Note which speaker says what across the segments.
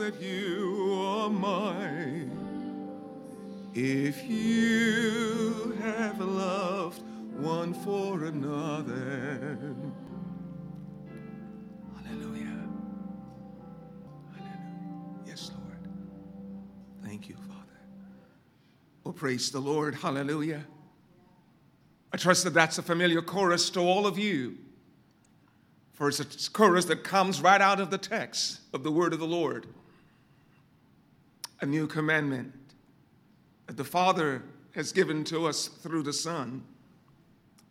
Speaker 1: that you are mine. If you have loved one for another. Hallelujah. Hallelujah. Yes, Lord. Thank you, Father. Oh, praise the Lord. Hallelujah. I trust that that's a familiar chorus to all of you. For it's a chorus that comes right out of the text of the word of the Lord. A new commandment that the Father has given to us through the Son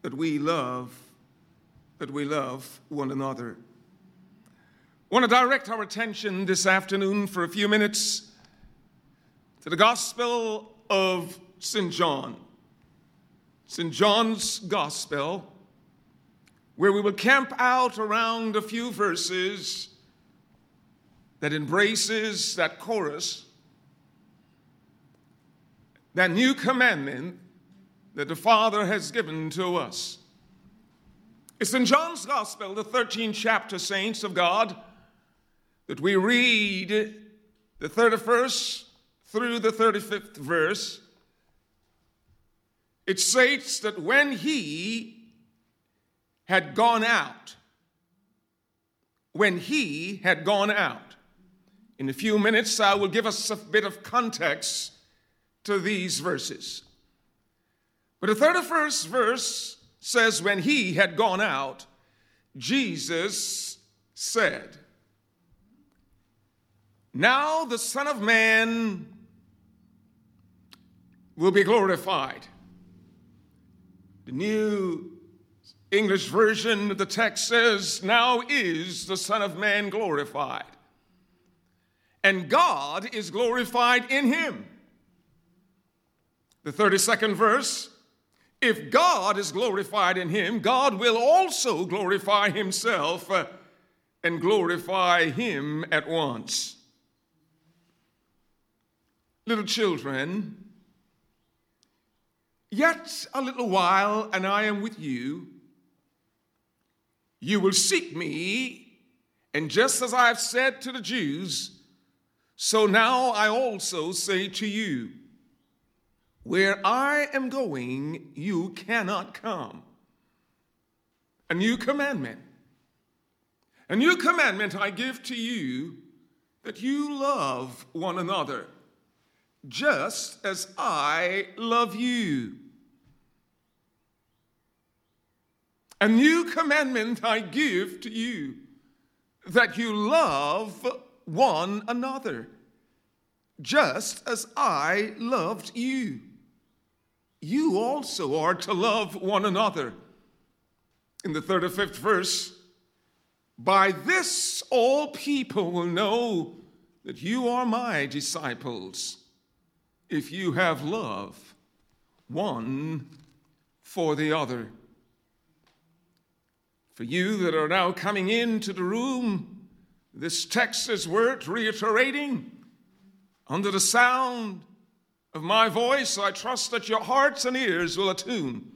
Speaker 1: that we love, that we love one another. I want to direct our attention this afternoon for a few minutes to the Gospel of St. John. St. John's Gospel, where we will camp out around a few verses that embraces that chorus, that new commandment that the Father has given to us. It's in John's Gospel, the 13th chapter, saints of God, that we read the 31st through the 35th verse. It states that when he had gone out, when he had gone out, in a few minutes I will give us a bit of context to these verses. But the 31st verse says, When he had gone out, Jesus said, Now the Son of Man will be glorified. The New English version of the text says, Now is the Son of Man glorified. And God is glorified in him. The 32nd verse if God is glorified in him, God will also glorify himself uh, and glorify him at once. Little children, yet a little while, and I am with you. You will seek me, and just as I have said to the Jews, so now I also say to you. Where I am going, you cannot come. A new commandment. A new commandment I give to you that you love one another, just as I love you. A new commandment I give to you that you love one another, just as I loved you you also are to love one another. In the third or fifth verse, by this all people will know that you are my disciples if you have love one for the other. For you that are now coming into the room, this text is worth reiterating under the sound of my voice, I trust that your hearts and ears will attune.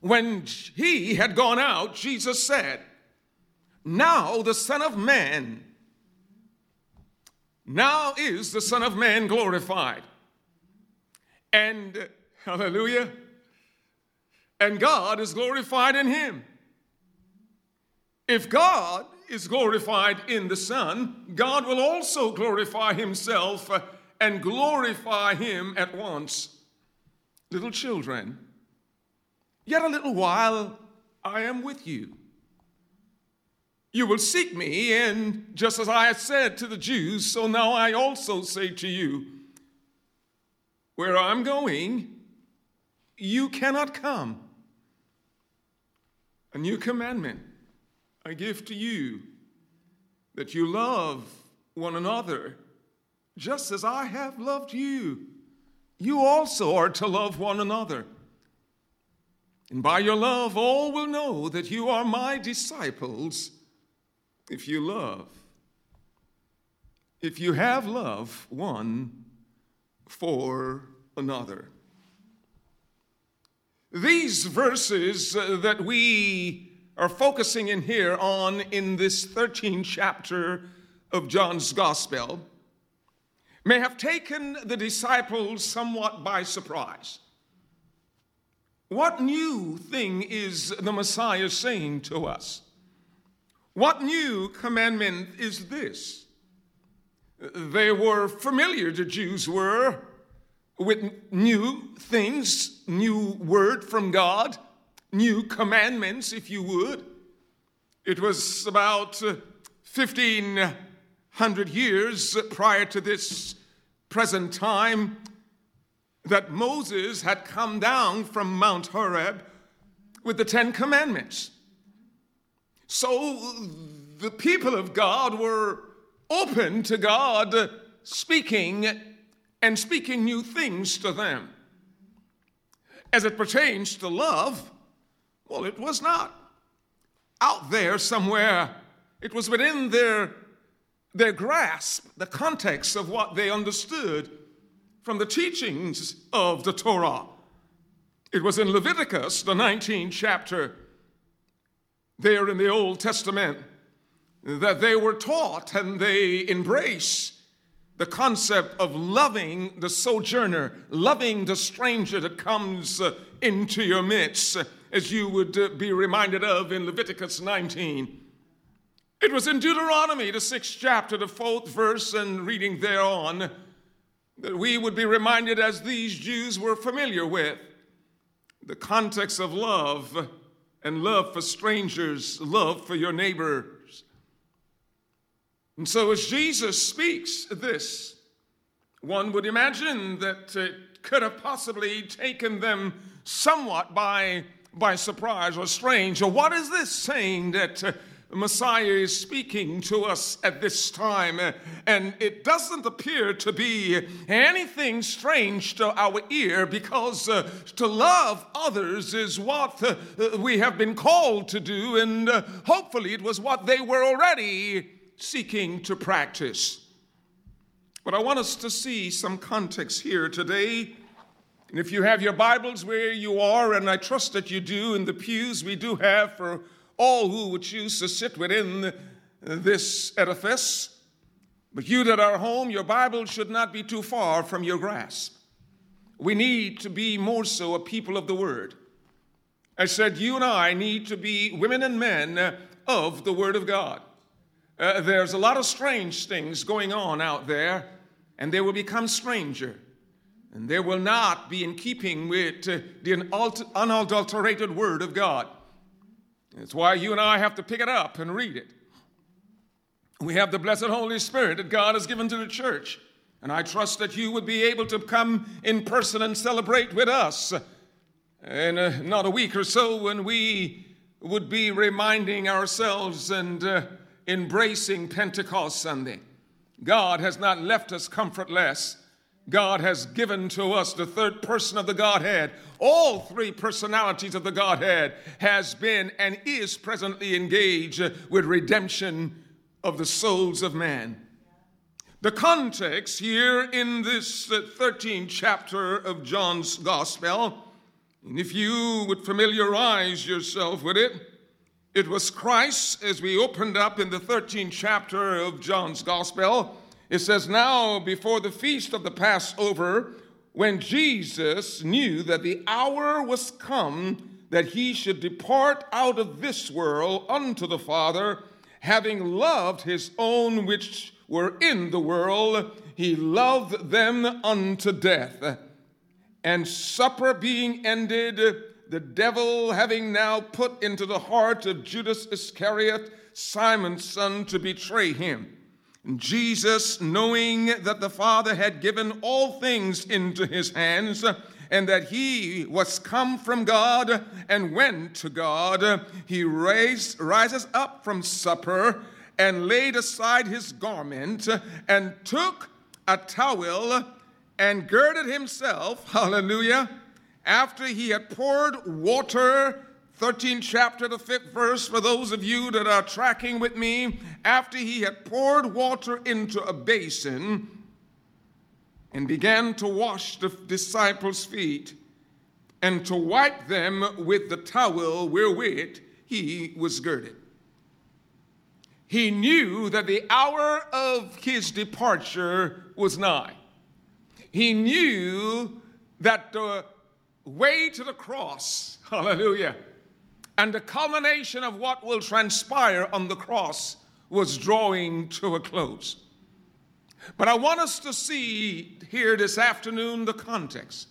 Speaker 1: When he had gone out, Jesus said, Now the Son of Man, now is the Son of Man glorified. And, hallelujah, and God is glorified in him. If God is glorified in the Son, God will also glorify himself uh, and glorify him at once. Little children, yet a little while I am with you. You will seek me, and just as I said to the Jews, so now I also say to you, where I'm going, you cannot come. A new commandment I give to you that you love one another just as I have loved you, you also are to love one another. And by your love, all will know that you are my disciples if you love. If you have love one for another. These verses uh, that we are focusing in here on in this 13th chapter of John's Gospel may have taken the disciples somewhat by surprise. What new thing is the Messiah saying to us? What new commandment is this? They were familiar, the Jews were, with new things, new word from God, new commandments, if you would. It was about uh, 1500 uh, years prior to this present time that Moses had come down from Mount Horeb with the Ten Commandments. So the people of God were open to God speaking and speaking new things to them. As it pertains to love, well, it was not out there somewhere. It was within their, their grasp, the context of what they understood from the teachings of the Torah. It was in Leviticus, the 19th chapter, there in the Old Testament, that they were taught and they embrace the concept of loving the sojourner, loving the stranger that comes uh, into your midst, as you would uh, be reminded of in Leviticus 19. It was in Deuteronomy, the sixth chapter, the fourth verse, and reading thereon, that we would be reminded, as these Jews were familiar with, the context of love and love for strangers, love for your neighbors. And so, as Jesus speaks this, one would imagine that it could have possibly taken them somewhat by, by surprise or strange. Or what is this saying that Messiah is speaking to us at this time? And it doesn't appear to be anything strange to our ear because uh, to love others is what uh, we have been called to do, and uh, hopefully it was what they were already seeking to practice. But I want us to see some context here today. And if you have your Bibles where you are, and I trust that you do, in the pews we do have for all who would choose to sit within this edifice. But you that are home, your Bible should not be too far from your grasp. We need to be more so a people of the Word. I said, you and I need to be women and men of the Word of God. Uh, there's a lot of strange things going on out there, and they will become stranger. And they will not be in keeping with uh, the unadulterated Word of God. That's why you and I have to pick it up and read it. We have the blessed Holy Spirit that God has given to the church. And I trust that you would be able to come in person and celebrate with us in uh, not a week or so when we would be reminding ourselves and uh, embracing Pentecost Sunday. God has not left us comfortless. God has given to us the third person of the Godhead. All three personalities of the Godhead has been and is presently engaged with redemption of the souls of man. The context here in this 13th chapter of John's Gospel, and if you would familiarize yourself with it, it was Christ, as we opened up in the 13th chapter of John's Gospel. It says, Now, before the feast of the Passover, when Jesus knew that the hour was come that he should depart out of this world unto the Father, having loved his own which were in the world, he loved them unto death. And supper being ended, the devil having now put into the heart of Judas Iscariot, Simon's son, to betray him. Jesus, knowing that the Father had given all things into his hands, and that he was come from God and went to God, he raised, rises up from supper and laid aside his garment and took a towel and girded himself, hallelujah, after he had poured water 13th chapter, the fifth verse, for those of you that are tracking with me, after he had poured water into a basin and began to wash the disciples' feet and to wipe them with the towel wherewith he was girded. he knew that the hour of his departure was nigh. He knew that the way to the cross, hallelujah, and the culmination of what will transpire on the cross was drawing to a close. But I want us to see here this afternoon the context.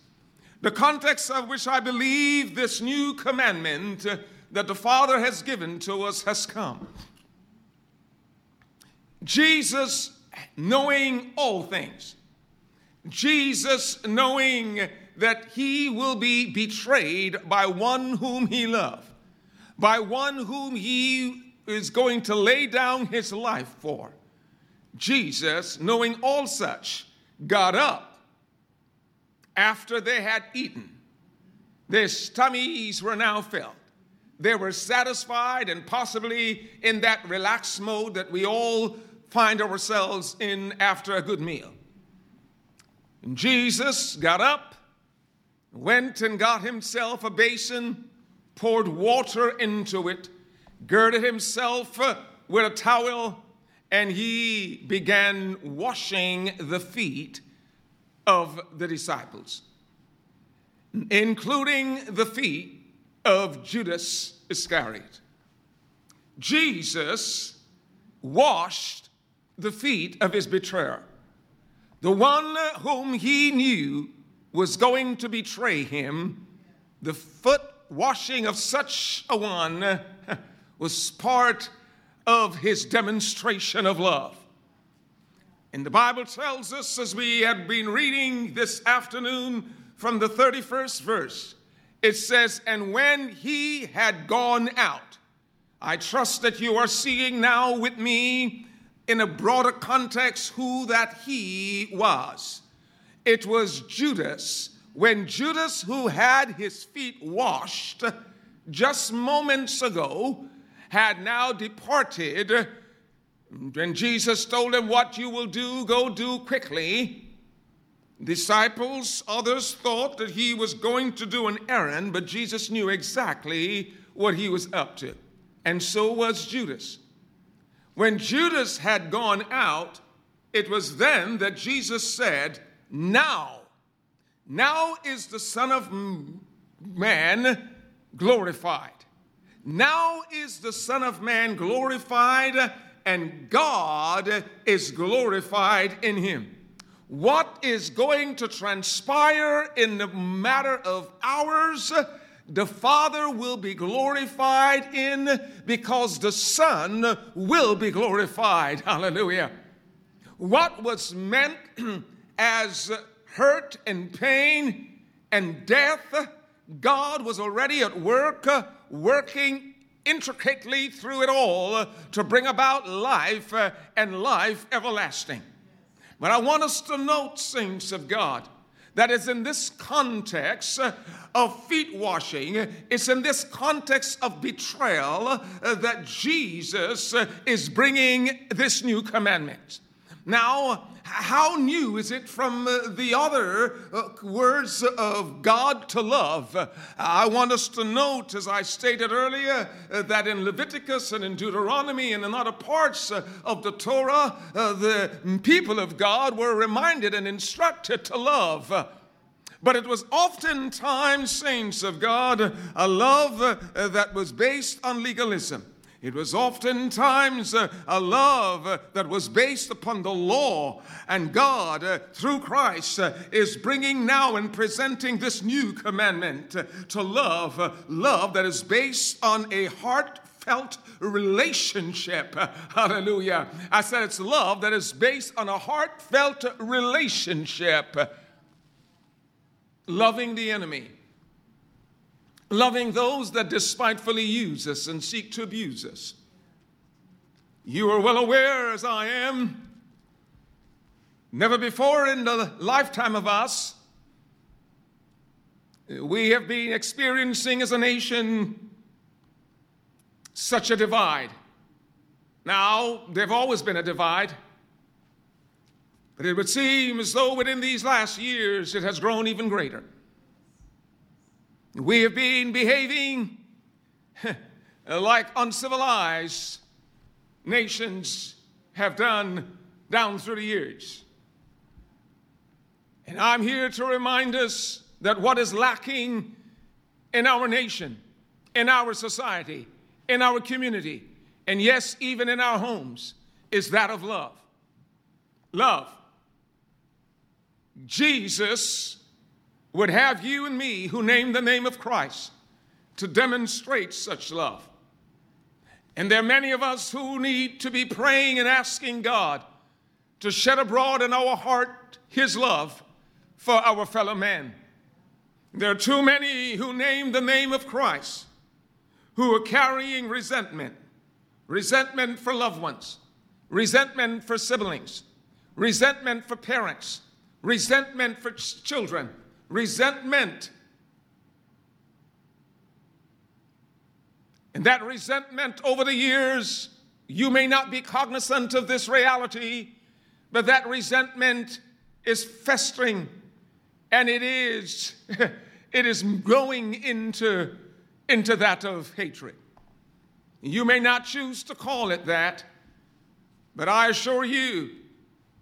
Speaker 1: The context of which I believe this new commandment that the Father has given to us has come. Jesus knowing all things, Jesus knowing that he will be betrayed by one whom he loved, by one whom he is going to lay down his life for. Jesus, knowing all such, got up after they had eaten. Their tummies were now filled. They were satisfied and possibly in that relaxed mode that we all find ourselves in after a good meal. And Jesus got up, went and got himself a basin, poured water into it, girded himself uh, with a towel, and he began washing the feet of the disciples, including the feet of Judas Iscariot. Jesus washed the feet of his betrayer, the one whom he knew was going to betray him. The foot washing of such a one was part of his demonstration of love. And the Bible tells us, as we have been reading this afternoon from the 31st verse, it says, And when he had gone out, I trust that you are seeing now with me in a broader context who that he was. It was Judas. When Judas, who had his feet washed just moments ago, had now departed. when Jesus told him, What you will do, go do quickly. Disciples, others thought that he was going to do an errand, but Jesus knew exactly what he was up to. And so was Judas. When Judas had gone out, it was then that Jesus said, Now, now is the Son of Man glorified. Now is the Son of Man glorified, and God is glorified in him. What is going to transpire in the matter of hours? The Father will be glorified in because the Son will be glorified. Hallelujah. What was meant as hurt and pain and death, God was already at work working intricately through it all to bring about life uh, and life everlasting. But I want us to note, saints of God, that is in this context uh, of feet washing, it's in this context of betrayal uh, that Jesus is bringing this new commandment. Now, how new is it from uh, the other uh, words of God to love? I want us to note, as I stated earlier, uh, that in Leviticus and in Deuteronomy and in other parts of the Torah, the people of God were reminded and instructed to love. But it was oftentimes, saints of God, a love that was based on legalism. It was oftentimes uh, a love uh, that was based upon the law, and God, uh, through Christ, is bringing now and presenting this new commandment to love, love that is based on a heartfelt relationship. Hallelujah. I said it's love that is based on a heartfelt relationship. Loving the enemy loving those that despitefully use us and seek to abuse us. You are well aware, as I am, never before in the lifetime of us, we have been experiencing as a nation such a divide. Now, there've always been a divide, but it would seem as though within these last years it has grown even greater. We have been behaving like uncivilized nations have done down through the years. And I'm here to remind us that what is lacking in our nation, in our society, in our community, and yes, even in our homes, is that of love. Love. Jesus would have you and me who name the name of Christ to demonstrate such love. And there are many of us who need to be praying and asking God to shed abroad in our heart His love for our fellow man. There are too many who name the name of Christ who are carrying resentment resentment for loved ones, resentment for siblings, resentment for parents, resentment for ch- children, resentment. And that resentment over the years, you may not be cognizant of this reality, but that resentment is festering and it is it is growing into into that of hatred. You may not choose to call it that, but I assure you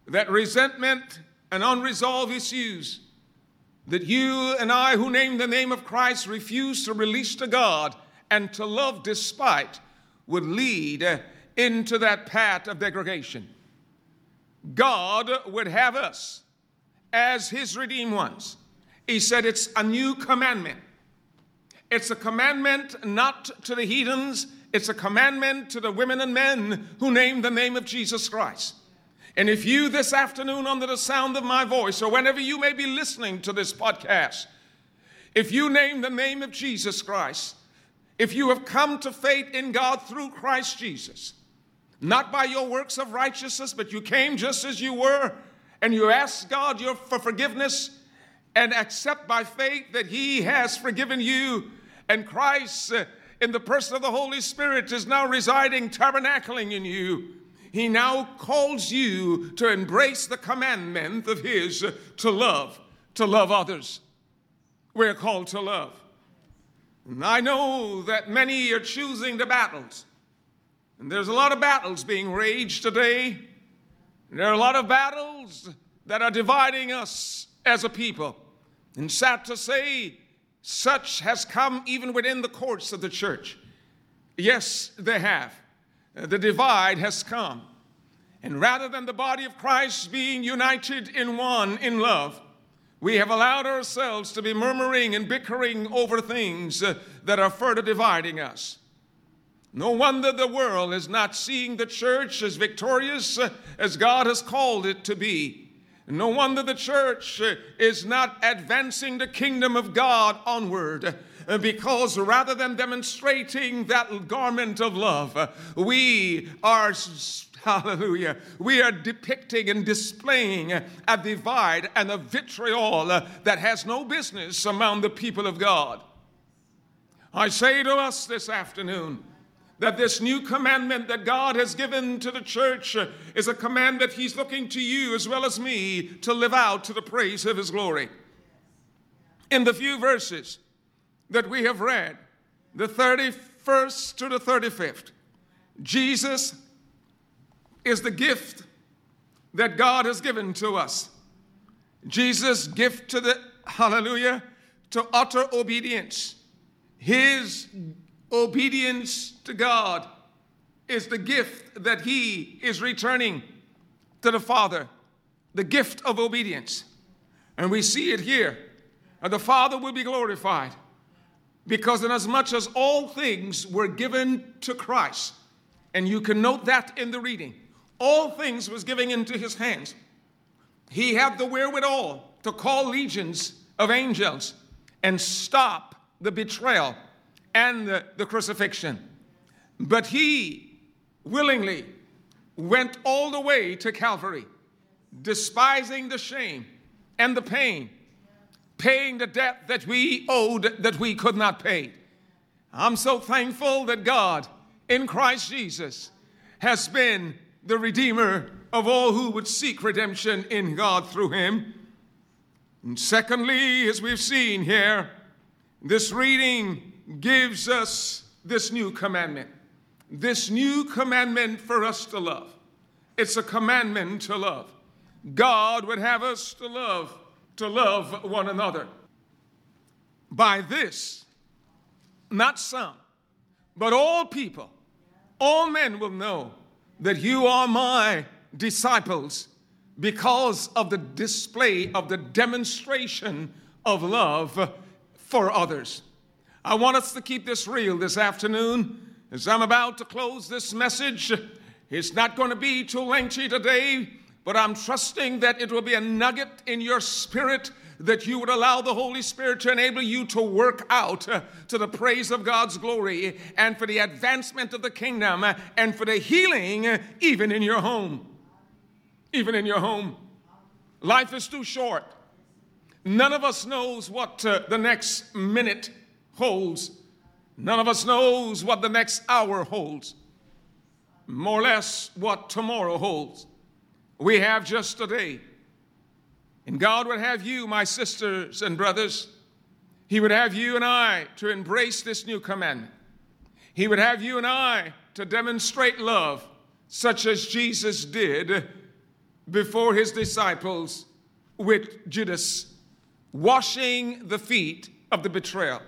Speaker 1: that resentment and unresolved issues that you and I, who name the name of Christ, refuse to release to God and to love despite, would lead uh, into that path of degradation. God would have us as His redeemed ones. He said it's a new commandment. It's a commandment not to the heathens, it's a commandment to the women and men who name the name of Jesus Christ. And if you this afternoon, under the sound of my voice, or whenever you may be listening to this podcast, if you name the name of Jesus Christ, if you have come to faith in God through Christ Jesus, not by your works of righteousness, but you came just as you were, and you asked God for forgiveness and accept by faith that He has forgiven you, and Christ, uh, in the person of the Holy Spirit, is now residing, tabernacling in you he now calls you to embrace the commandment of His to love, to love others. We're called to love. And I know that many are choosing the battles. And there's a lot of battles being raged today. There are a lot of battles that are dividing us as a people. And sad to say, such has come even within the courts of the church. Yes, they have the divide has come. And rather than the body of Christ being united in one in love, we have allowed ourselves to be murmuring and bickering over things uh, that are further dividing us. No wonder the world is not seeing the church as victorious uh, as God has called it to be. No wonder the church uh, is not advancing the kingdom of God onward because rather than demonstrating that garment of love, we are Hallelujah. We are depicting and displaying a divide and a vitriol that has no business among the people of God. I say to us this afternoon that this new commandment that God has given to the church is a command that He's looking to you as well as me to live out to the praise of His glory. In the few verses that we have read, the 31st to the 35th, Jesus is the gift that God has given to us. Jesus' gift to the, hallelujah, to utter obedience. His obedience to God is the gift that He is returning to the Father, the gift of obedience. And we see it here. And the Father will be glorified because, inasmuch as all things were given to Christ, and you can note that in the reading, all things was given into his hands. He had the wherewithal to call legions of angels and stop the betrayal and the, the crucifixion. But he willingly went all the way to Calvary, despising the shame and the pain paying the debt that we owed that we could not pay. I'm so thankful that God in Christ Jesus has been the Redeemer of all who would seek redemption in God through Him. And secondly, as we've seen here, this reading gives us this new commandment. this new commandment for us to love. It's a commandment to love. God would have us to love, to love one another. By this, not some, but all people, all men will know that you are my disciples because of the display of the demonstration of love for others. I want us to keep this real this afternoon as I'm about to close this message. It's not going to be too lengthy today, but I'm trusting that it will be a nugget in your spirit that you would allow the Holy Spirit to enable you to work out uh, to the praise of God's glory and for the advancement of the kingdom uh, and for the healing uh, even in your home. Even in your home. Life is too short. None of us knows what the next minute holds. None of us knows what the next hour holds. More or less what tomorrow holds. We have just today. And God would have you, my sisters and brothers, He would have you and I to embrace this new commandment. He would have you and I to demonstrate love, such as Jesus did before His disciples with Judas, washing the feet of the betrayal.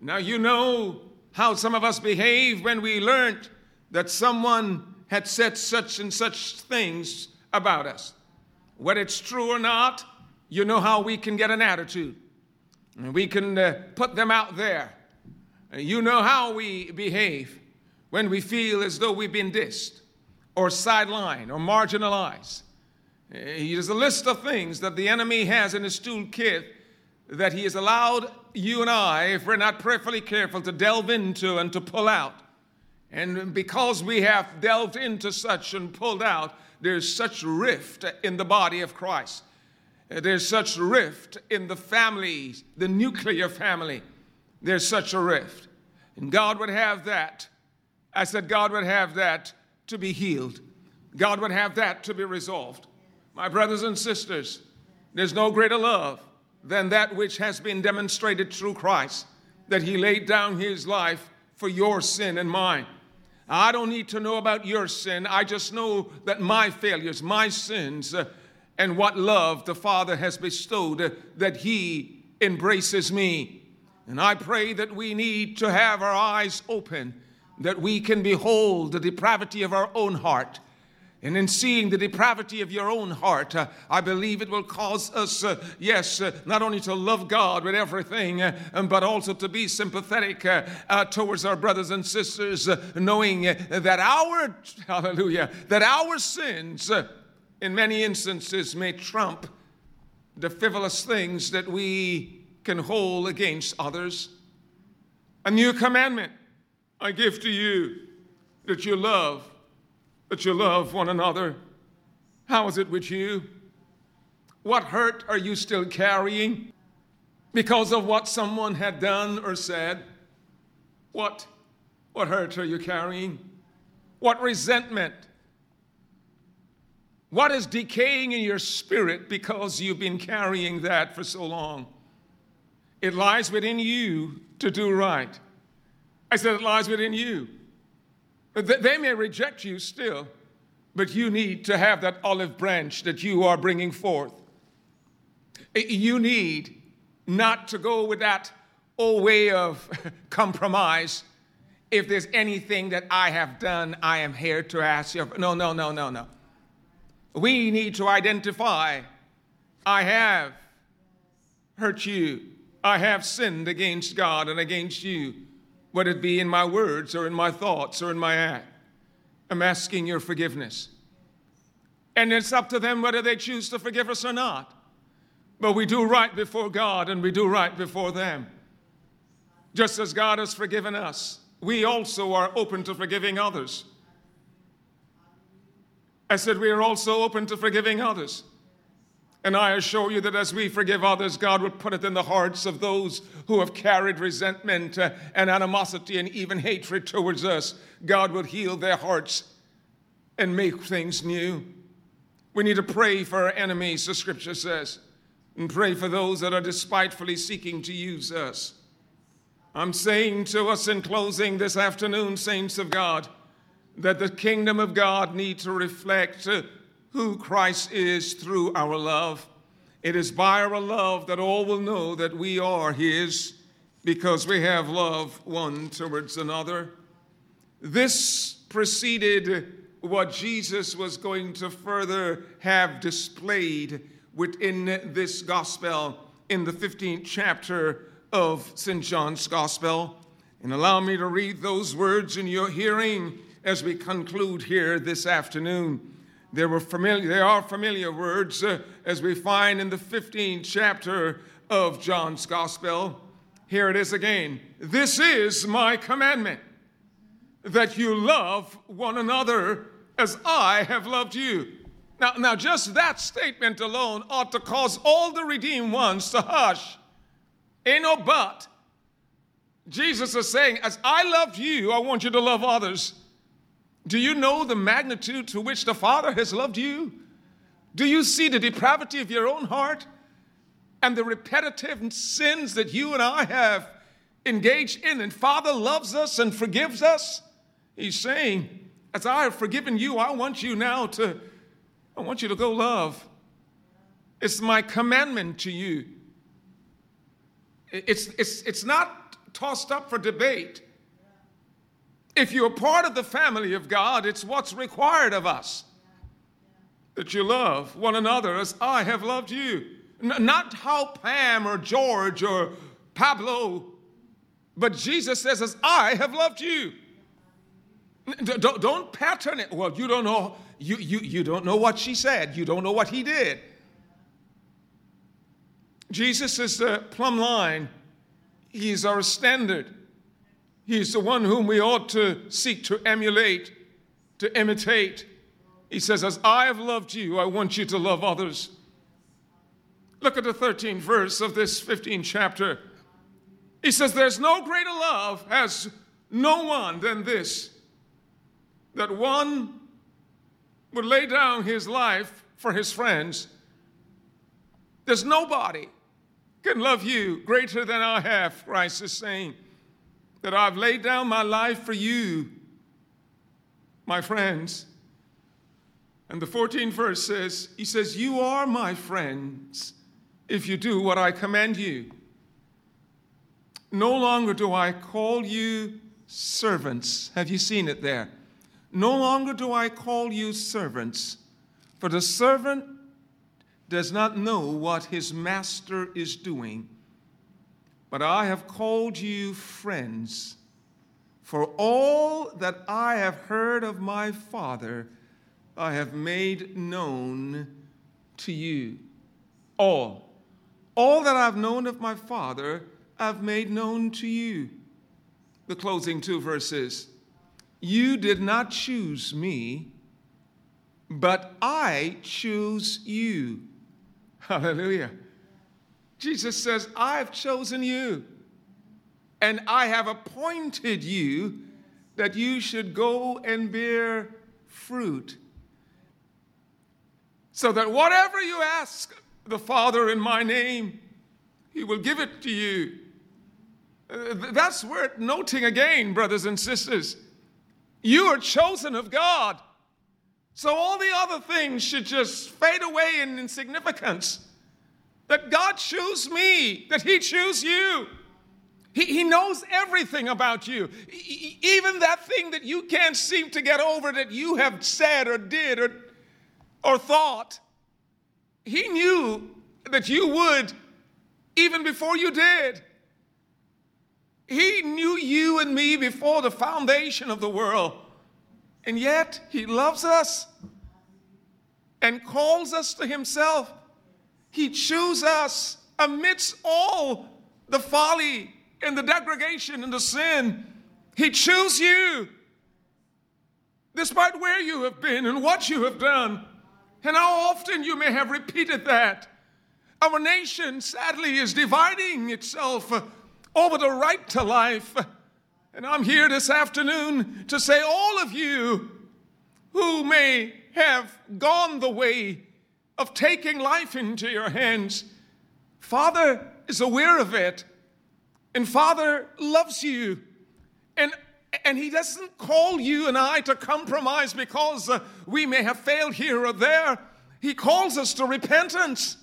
Speaker 1: Now, you know how some of us behave when we learned that someone had said such and such things about us. Whether it's true or not, you know how we can get an attitude. And we can uh, put them out there. You know how we behave when we feel as though we've been dissed or sidelined or marginalized. There's a list of things that the enemy has in his toolkit that he has allowed you and I, if we're not prayerfully careful, to delve into and to pull out. And because we have delved into such and pulled out, there's such rift in the body of Christ. There's such rift in the family, the nuclear family. There's such a rift. And God would have that. I said, God would have that to be healed. God would have that to be resolved. My brothers and sisters, there's no greater love than that which has been demonstrated through Christ, that He laid down His life for your sin and mine. I don't need to know about your sin. I just know that my failures, my sins, uh, and what love the Father has bestowed, uh, that He embraces me. And I pray that we need to have our eyes open, that we can behold the depravity of our own heart and in seeing the depravity of your own heart, uh, I believe it will cause us, uh, yes, uh, not only to love God with everything, uh, um, but also to be sympathetic uh, uh, towards our brothers and sisters, knowing that our, hallelujah, that our sins in many instances may trump the frivolous things that we can hold against others. A new commandment I give to you that you love that you love one another. How is it with you? What hurt are you still carrying because of what someone had done or said? What, what hurt are you carrying? What resentment? What is decaying in your spirit because you've been carrying that for so long? It lies within you to do right. I said it lies within you. They may reject you still, but you need to have that olive branch that you are bringing forth. You need not to go with that old way of compromise. If there's anything that I have done, I am here to ask you. No, no, no, no, no. We need to identify I have hurt you, I have sinned against God and against you whether it be in my words or in my thoughts or in my act. I'm asking your forgiveness. And it's up to them whether they choose to forgive us or not. But we do right before God and we do right before them. Just as God has forgiven us, we also are open to forgiving others. I said, we are also open to forgiving others. And I assure you that as we forgive others, God will put it in the hearts of those who have carried resentment uh, and animosity and even hatred towards us. God will heal their hearts and make things new. We need to pray for our enemies, the scripture says, and pray for those that are despitefully seeking to use us. I'm saying to us in closing this afternoon, saints of God, that the kingdom of God needs to reflect who Christ is through our love. It is by our love that all will know that we are His because we have love one towards another. This preceded what Jesus was going to further have displayed within this gospel in the 15th chapter of St. John's Gospel. And allow me to read those words in your hearing as we conclude here this afternoon. There were familiar, they are familiar words uh, as we find in the 15th chapter of John's Gospel. Here it is again. This is my commandment that you love one another as I have loved you. Now, now, just that statement alone ought to cause all the redeemed ones to hush. Ain't no but. Jesus is saying, As I loved you, I want you to love others. Do you know the magnitude to which the Father has loved you? Do you see the depravity of your own heart and the repetitive sins that you and I have engaged in? And Father loves us and forgives us. He's saying, As I have forgiven you, I want you now to I want you to go love. It's my commandment to you. It's, it's, it's not tossed up for debate. If you're part of the family of God, it's what's required of us that you love one another as I have loved you. N- not how Pam or George or Pablo, but Jesus says, as I have loved you. Don't, don't pattern it. Well, you don't know you, you, you don't know what she said, you don't know what he did. Jesus is the plumb line, he's our standard. He's the one whom we ought to seek to emulate, to imitate. He says, As I have loved you, I want you to love others. Look at the 13th verse of this 15th chapter. He says, There's no greater love has no one than this, that one would lay down his life for his friends. There's nobody can love you greater than I have, Christ is saying, that I've laid down my life for you, my friends. And the 14th verse says, He says, You are my friends if you do what I command you. No longer do I call you servants. Have you seen it there? No longer do I call you servants, for the servant does not know what his master is doing. But I have called you friends, for all that I have heard of my Father, I have made known to you. All. All that I've known of my Father, I've made known to you. The closing two verses. You did not choose me, but I choose you. Hallelujah. Jesus says, I've chosen you, and I have appointed you that you should go and bear fruit. So that whatever you ask the Father in my name, he will give it to you. Uh, that's worth noting again, brothers and sisters. You are chosen of God. So all the other things should just fade away in insignificance. That God chose me, that He chose you. He, he knows everything about you. He, even that thing that you can't seem to get over that you have said or did or, or thought. He knew that you would even before you did. He knew you and me before the foundation of the world. And yet, He loves us and calls us to Himself. He chooses us amidst all the folly and the degradation and the sin. He chooses you despite where you have been and what you have done, and how often you may have repeated that. Our nation, sadly, is dividing itself over the right to life. And I'm here this afternoon to say, all of you who may have gone the way of taking life into your hands, Father is aware of it. And Father loves you. And, and He doesn't call you and I to compromise because uh, we may have failed here or there. He calls us to repentance.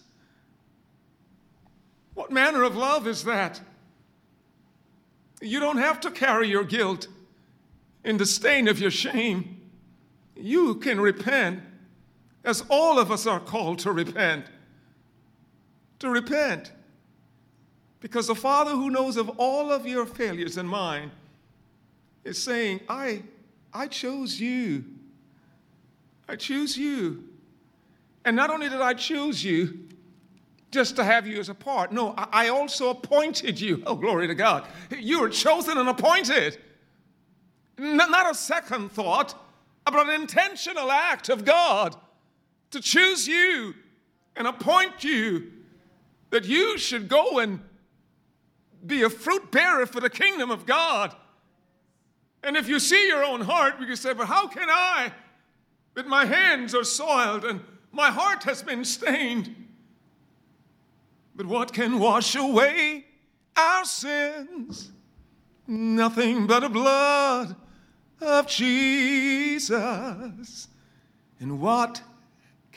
Speaker 1: What manner of love is that? You don't have to carry your guilt in the stain of your shame. You can repent, as all of us are called to repent. To repent. Because the Father who knows of all of your failures and mine is saying, I, I chose you. I choose you. And not only did I choose you, just to have you as a part. No, I also appointed you. Oh, glory to God. You were chosen and appointed. Not a second thought, but an intentional act of God to choose you and appoint you that you should go and be a fruit bearer for the kingdom of God. And if you see your own heart, you can say, But how can I? That my hands are soiled and my heart has been stained. But what can wash away our sins? Nothing but the blood of Jesus. And what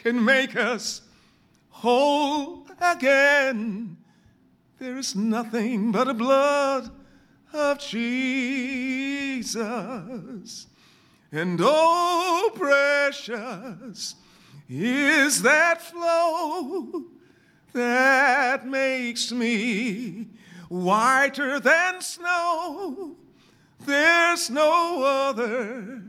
Speaker 1: can make us whole again? There is nothing but the blood of Jesus. And oh, precious is that flow that makes me whiter than snow. There's no other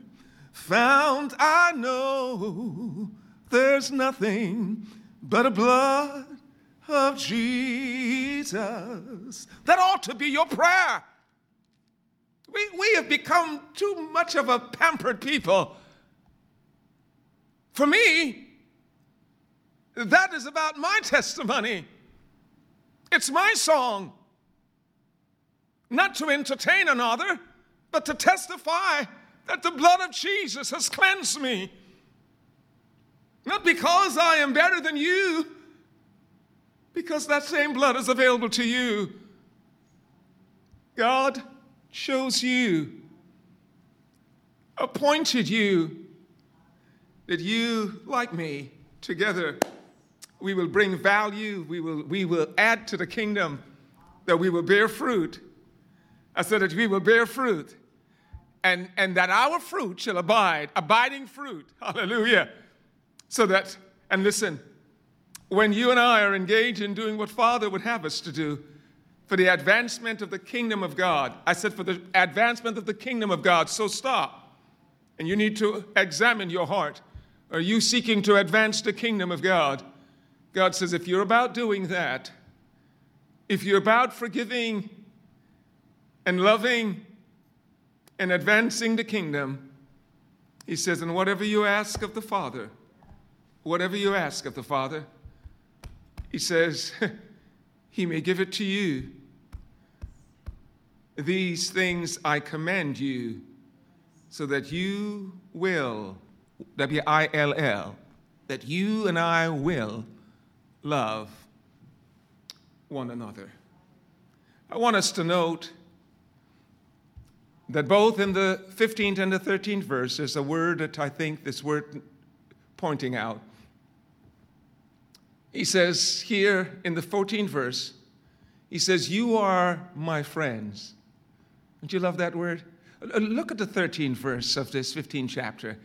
Speaker 1: found I know. There's nothing but a blood of Jesus. That ought to be your prayer. We, we have become too much of a pampered people. For me, that is about my testimony. It's my song. Not to entertain another, but to testify that the blood of Jesus has cleansed me. Not because I am better than you, because that same blood is available to you. God chose you, appointed you, that you, like me, together we will bring value, we will, we will add to the kingdom, that we will bear fruit. I said that we will bear fruit, and, and that our fruit shall abide, abiding fruit. Hallelujah. So that, and listen, when you and I are engaged in doing what Father would have us to do, for the advancement of the kingdom of God. I said, for the advancement of the kingdom of God. So stop. And you need to examine your heart. Are you seeking to advance the kingdom of God? God says, if you're about doing that, if you're about forgiving and loving and advancing the kingdom, He says, and whatever you ask of the Father, whatever you ask of the Father, He says, He may give it to you. These things I command you, so that you will, W I L L, that you and I will love one another. I want us to note that both in the 15th and the 13th verse, there's a word that I think this word pointing out. He says here in the 14th verse, he says, You are my friends. Don't you love that word? Uh, uh, look at the 13th verse of this 15th chapter.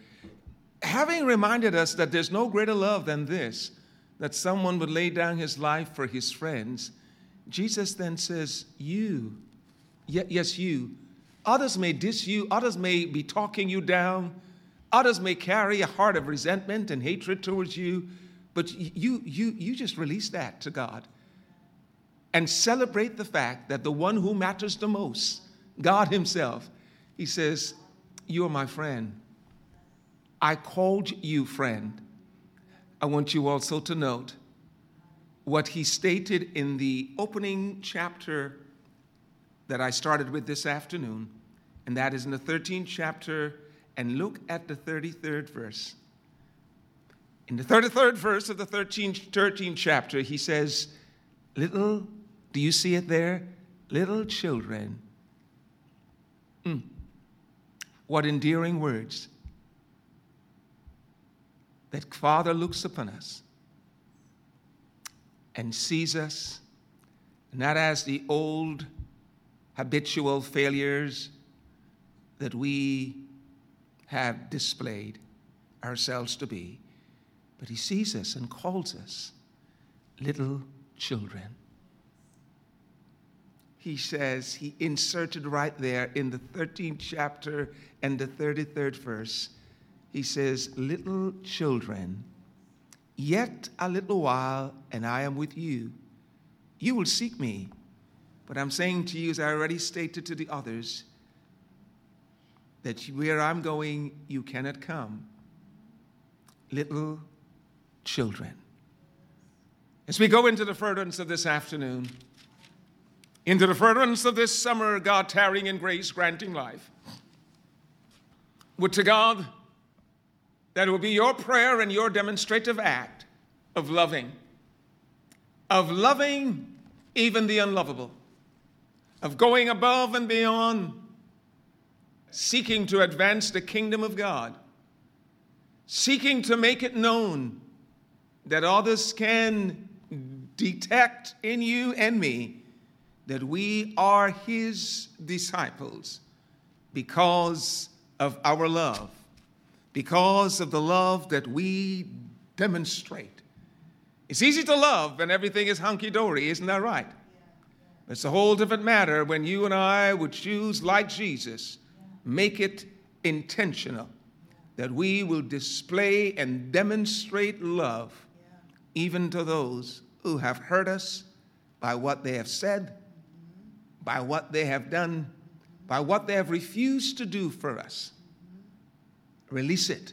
Speaker 1: Having reminded us that there's no greater love than this, that someone would lay down his life for his friends, Jesus then says, You, yes, you. Others may diss you, others may be talking you down, others may carry a heart of resentment and hatred towards you, but you, you, you just release that to God and celebrate the fact that the one who matters the most, God Himself, He says, You're my friend. I called you friend. I want you also to note what he stated in the opening chapter that I started with this afternoon, and that is in the 13th chapter, and look at the 33rd verse. In the 33rd verse of the 13th, 13th chapter, he says, Little, do you see it there? little children. Mm. What endearing words. That Father looks upon us and sees us not as the old habitual failures that we have displayed ourselves to be, but He sees us and calls us little children. He says, He inserted right there in the 13th chapter and the 33rd verse, He says, Little children, yet a little while, and I am with you. You will seek me. But I'm saying to you, as I already stated to the others, that where I'm going, you cannot come. Little children. As we go into the furtherance of this afternoon, into the furtherance of this summer, God tarrying in grace, granting life, would to God that it will be your prayer and your demonstrative act of loving, of loving even the unlovable, of going above and beyond, seeking to advance the kingdom of God, seeking to make it known that others can detect in you and me that we are His disciples because of our love, because of the love that we demonstrate. It's easy to love when everything is hunky dory, isn't that right? It's a whole different matter when you and I would choose, like Jesus, make it intentional that we will display and demonstrate love even to those who have hurt us by what they have said, by what they have done, by what they have refused to do for us. Release it.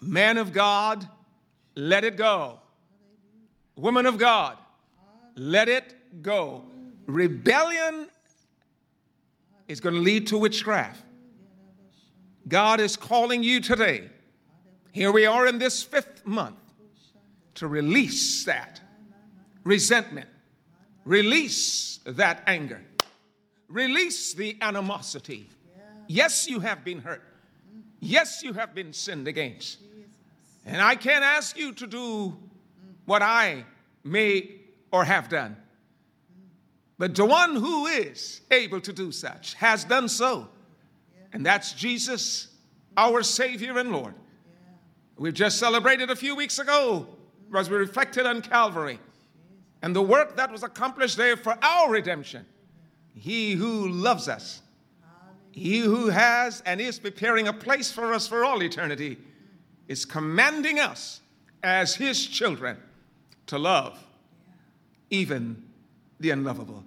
Speaker 1: Man of God, let it go. Woman of God, let it go. Rebellion is going to lead to witchcraft. God is calling you today. Here we are in this fifth month to release that resentment, release that anger, release the animosity. Yes, you have been hurt. Yes, you have been sinned against. And I can't ask you to do what I may or have done. But the one who is able to do such has done so. And that's Jesus, our Savior and Lord. We've just celebrated a few weeks ago as we reflected on Calvary and the work that was accomplished there for our redemption. He who loves us, he who has and is preparing a place for us for all eternity, is commanding us as his children to love even the unlovable.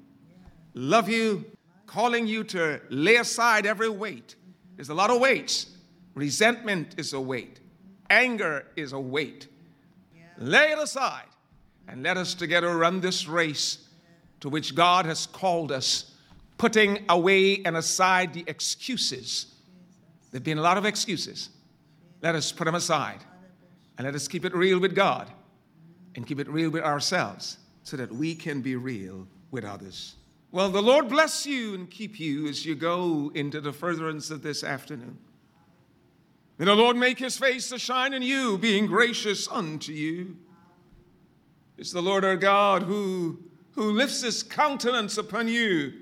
Speaker 1: Love you, calling you to lay aside every weight. There's a lot of weights. Resentment is a weight, anger is a weight. Lay it aside and let us together run this race to which God has called us, putting away and aside the excuses. There have been a lot of excuses. Let us put them aside and let us keep it real with God and keep it real with ourselves so that we can be real with others. Well, the Lord bless you and keep you as you go into the furtherance of this afternoon. May the Lord make his face to shine in you, being gracious unto you. It's the Lord our God who, who lifts his countenance upon you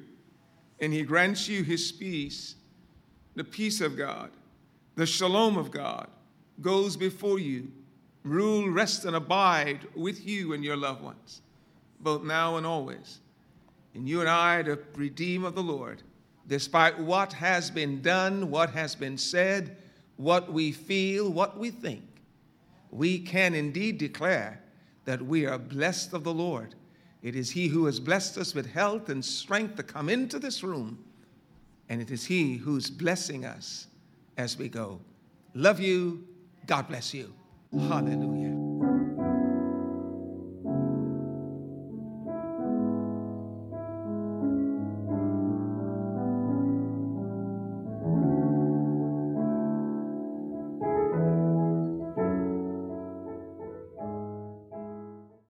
Speaker 1: and he grants you his peace. The peace of God, the shalom of God goes before you. Rule, rest, and abide with you and your loved ones, both now and always. And you and I, the redeemed of the Lord, despite what has been done, what has been said, what we feel, what we think, we can indeed declare that we are blessed of the Lord. It is He who has blessed us with health and strength to come into this room, and it is He who's blessing us as we go. Love you. God bless you. Hallelujah.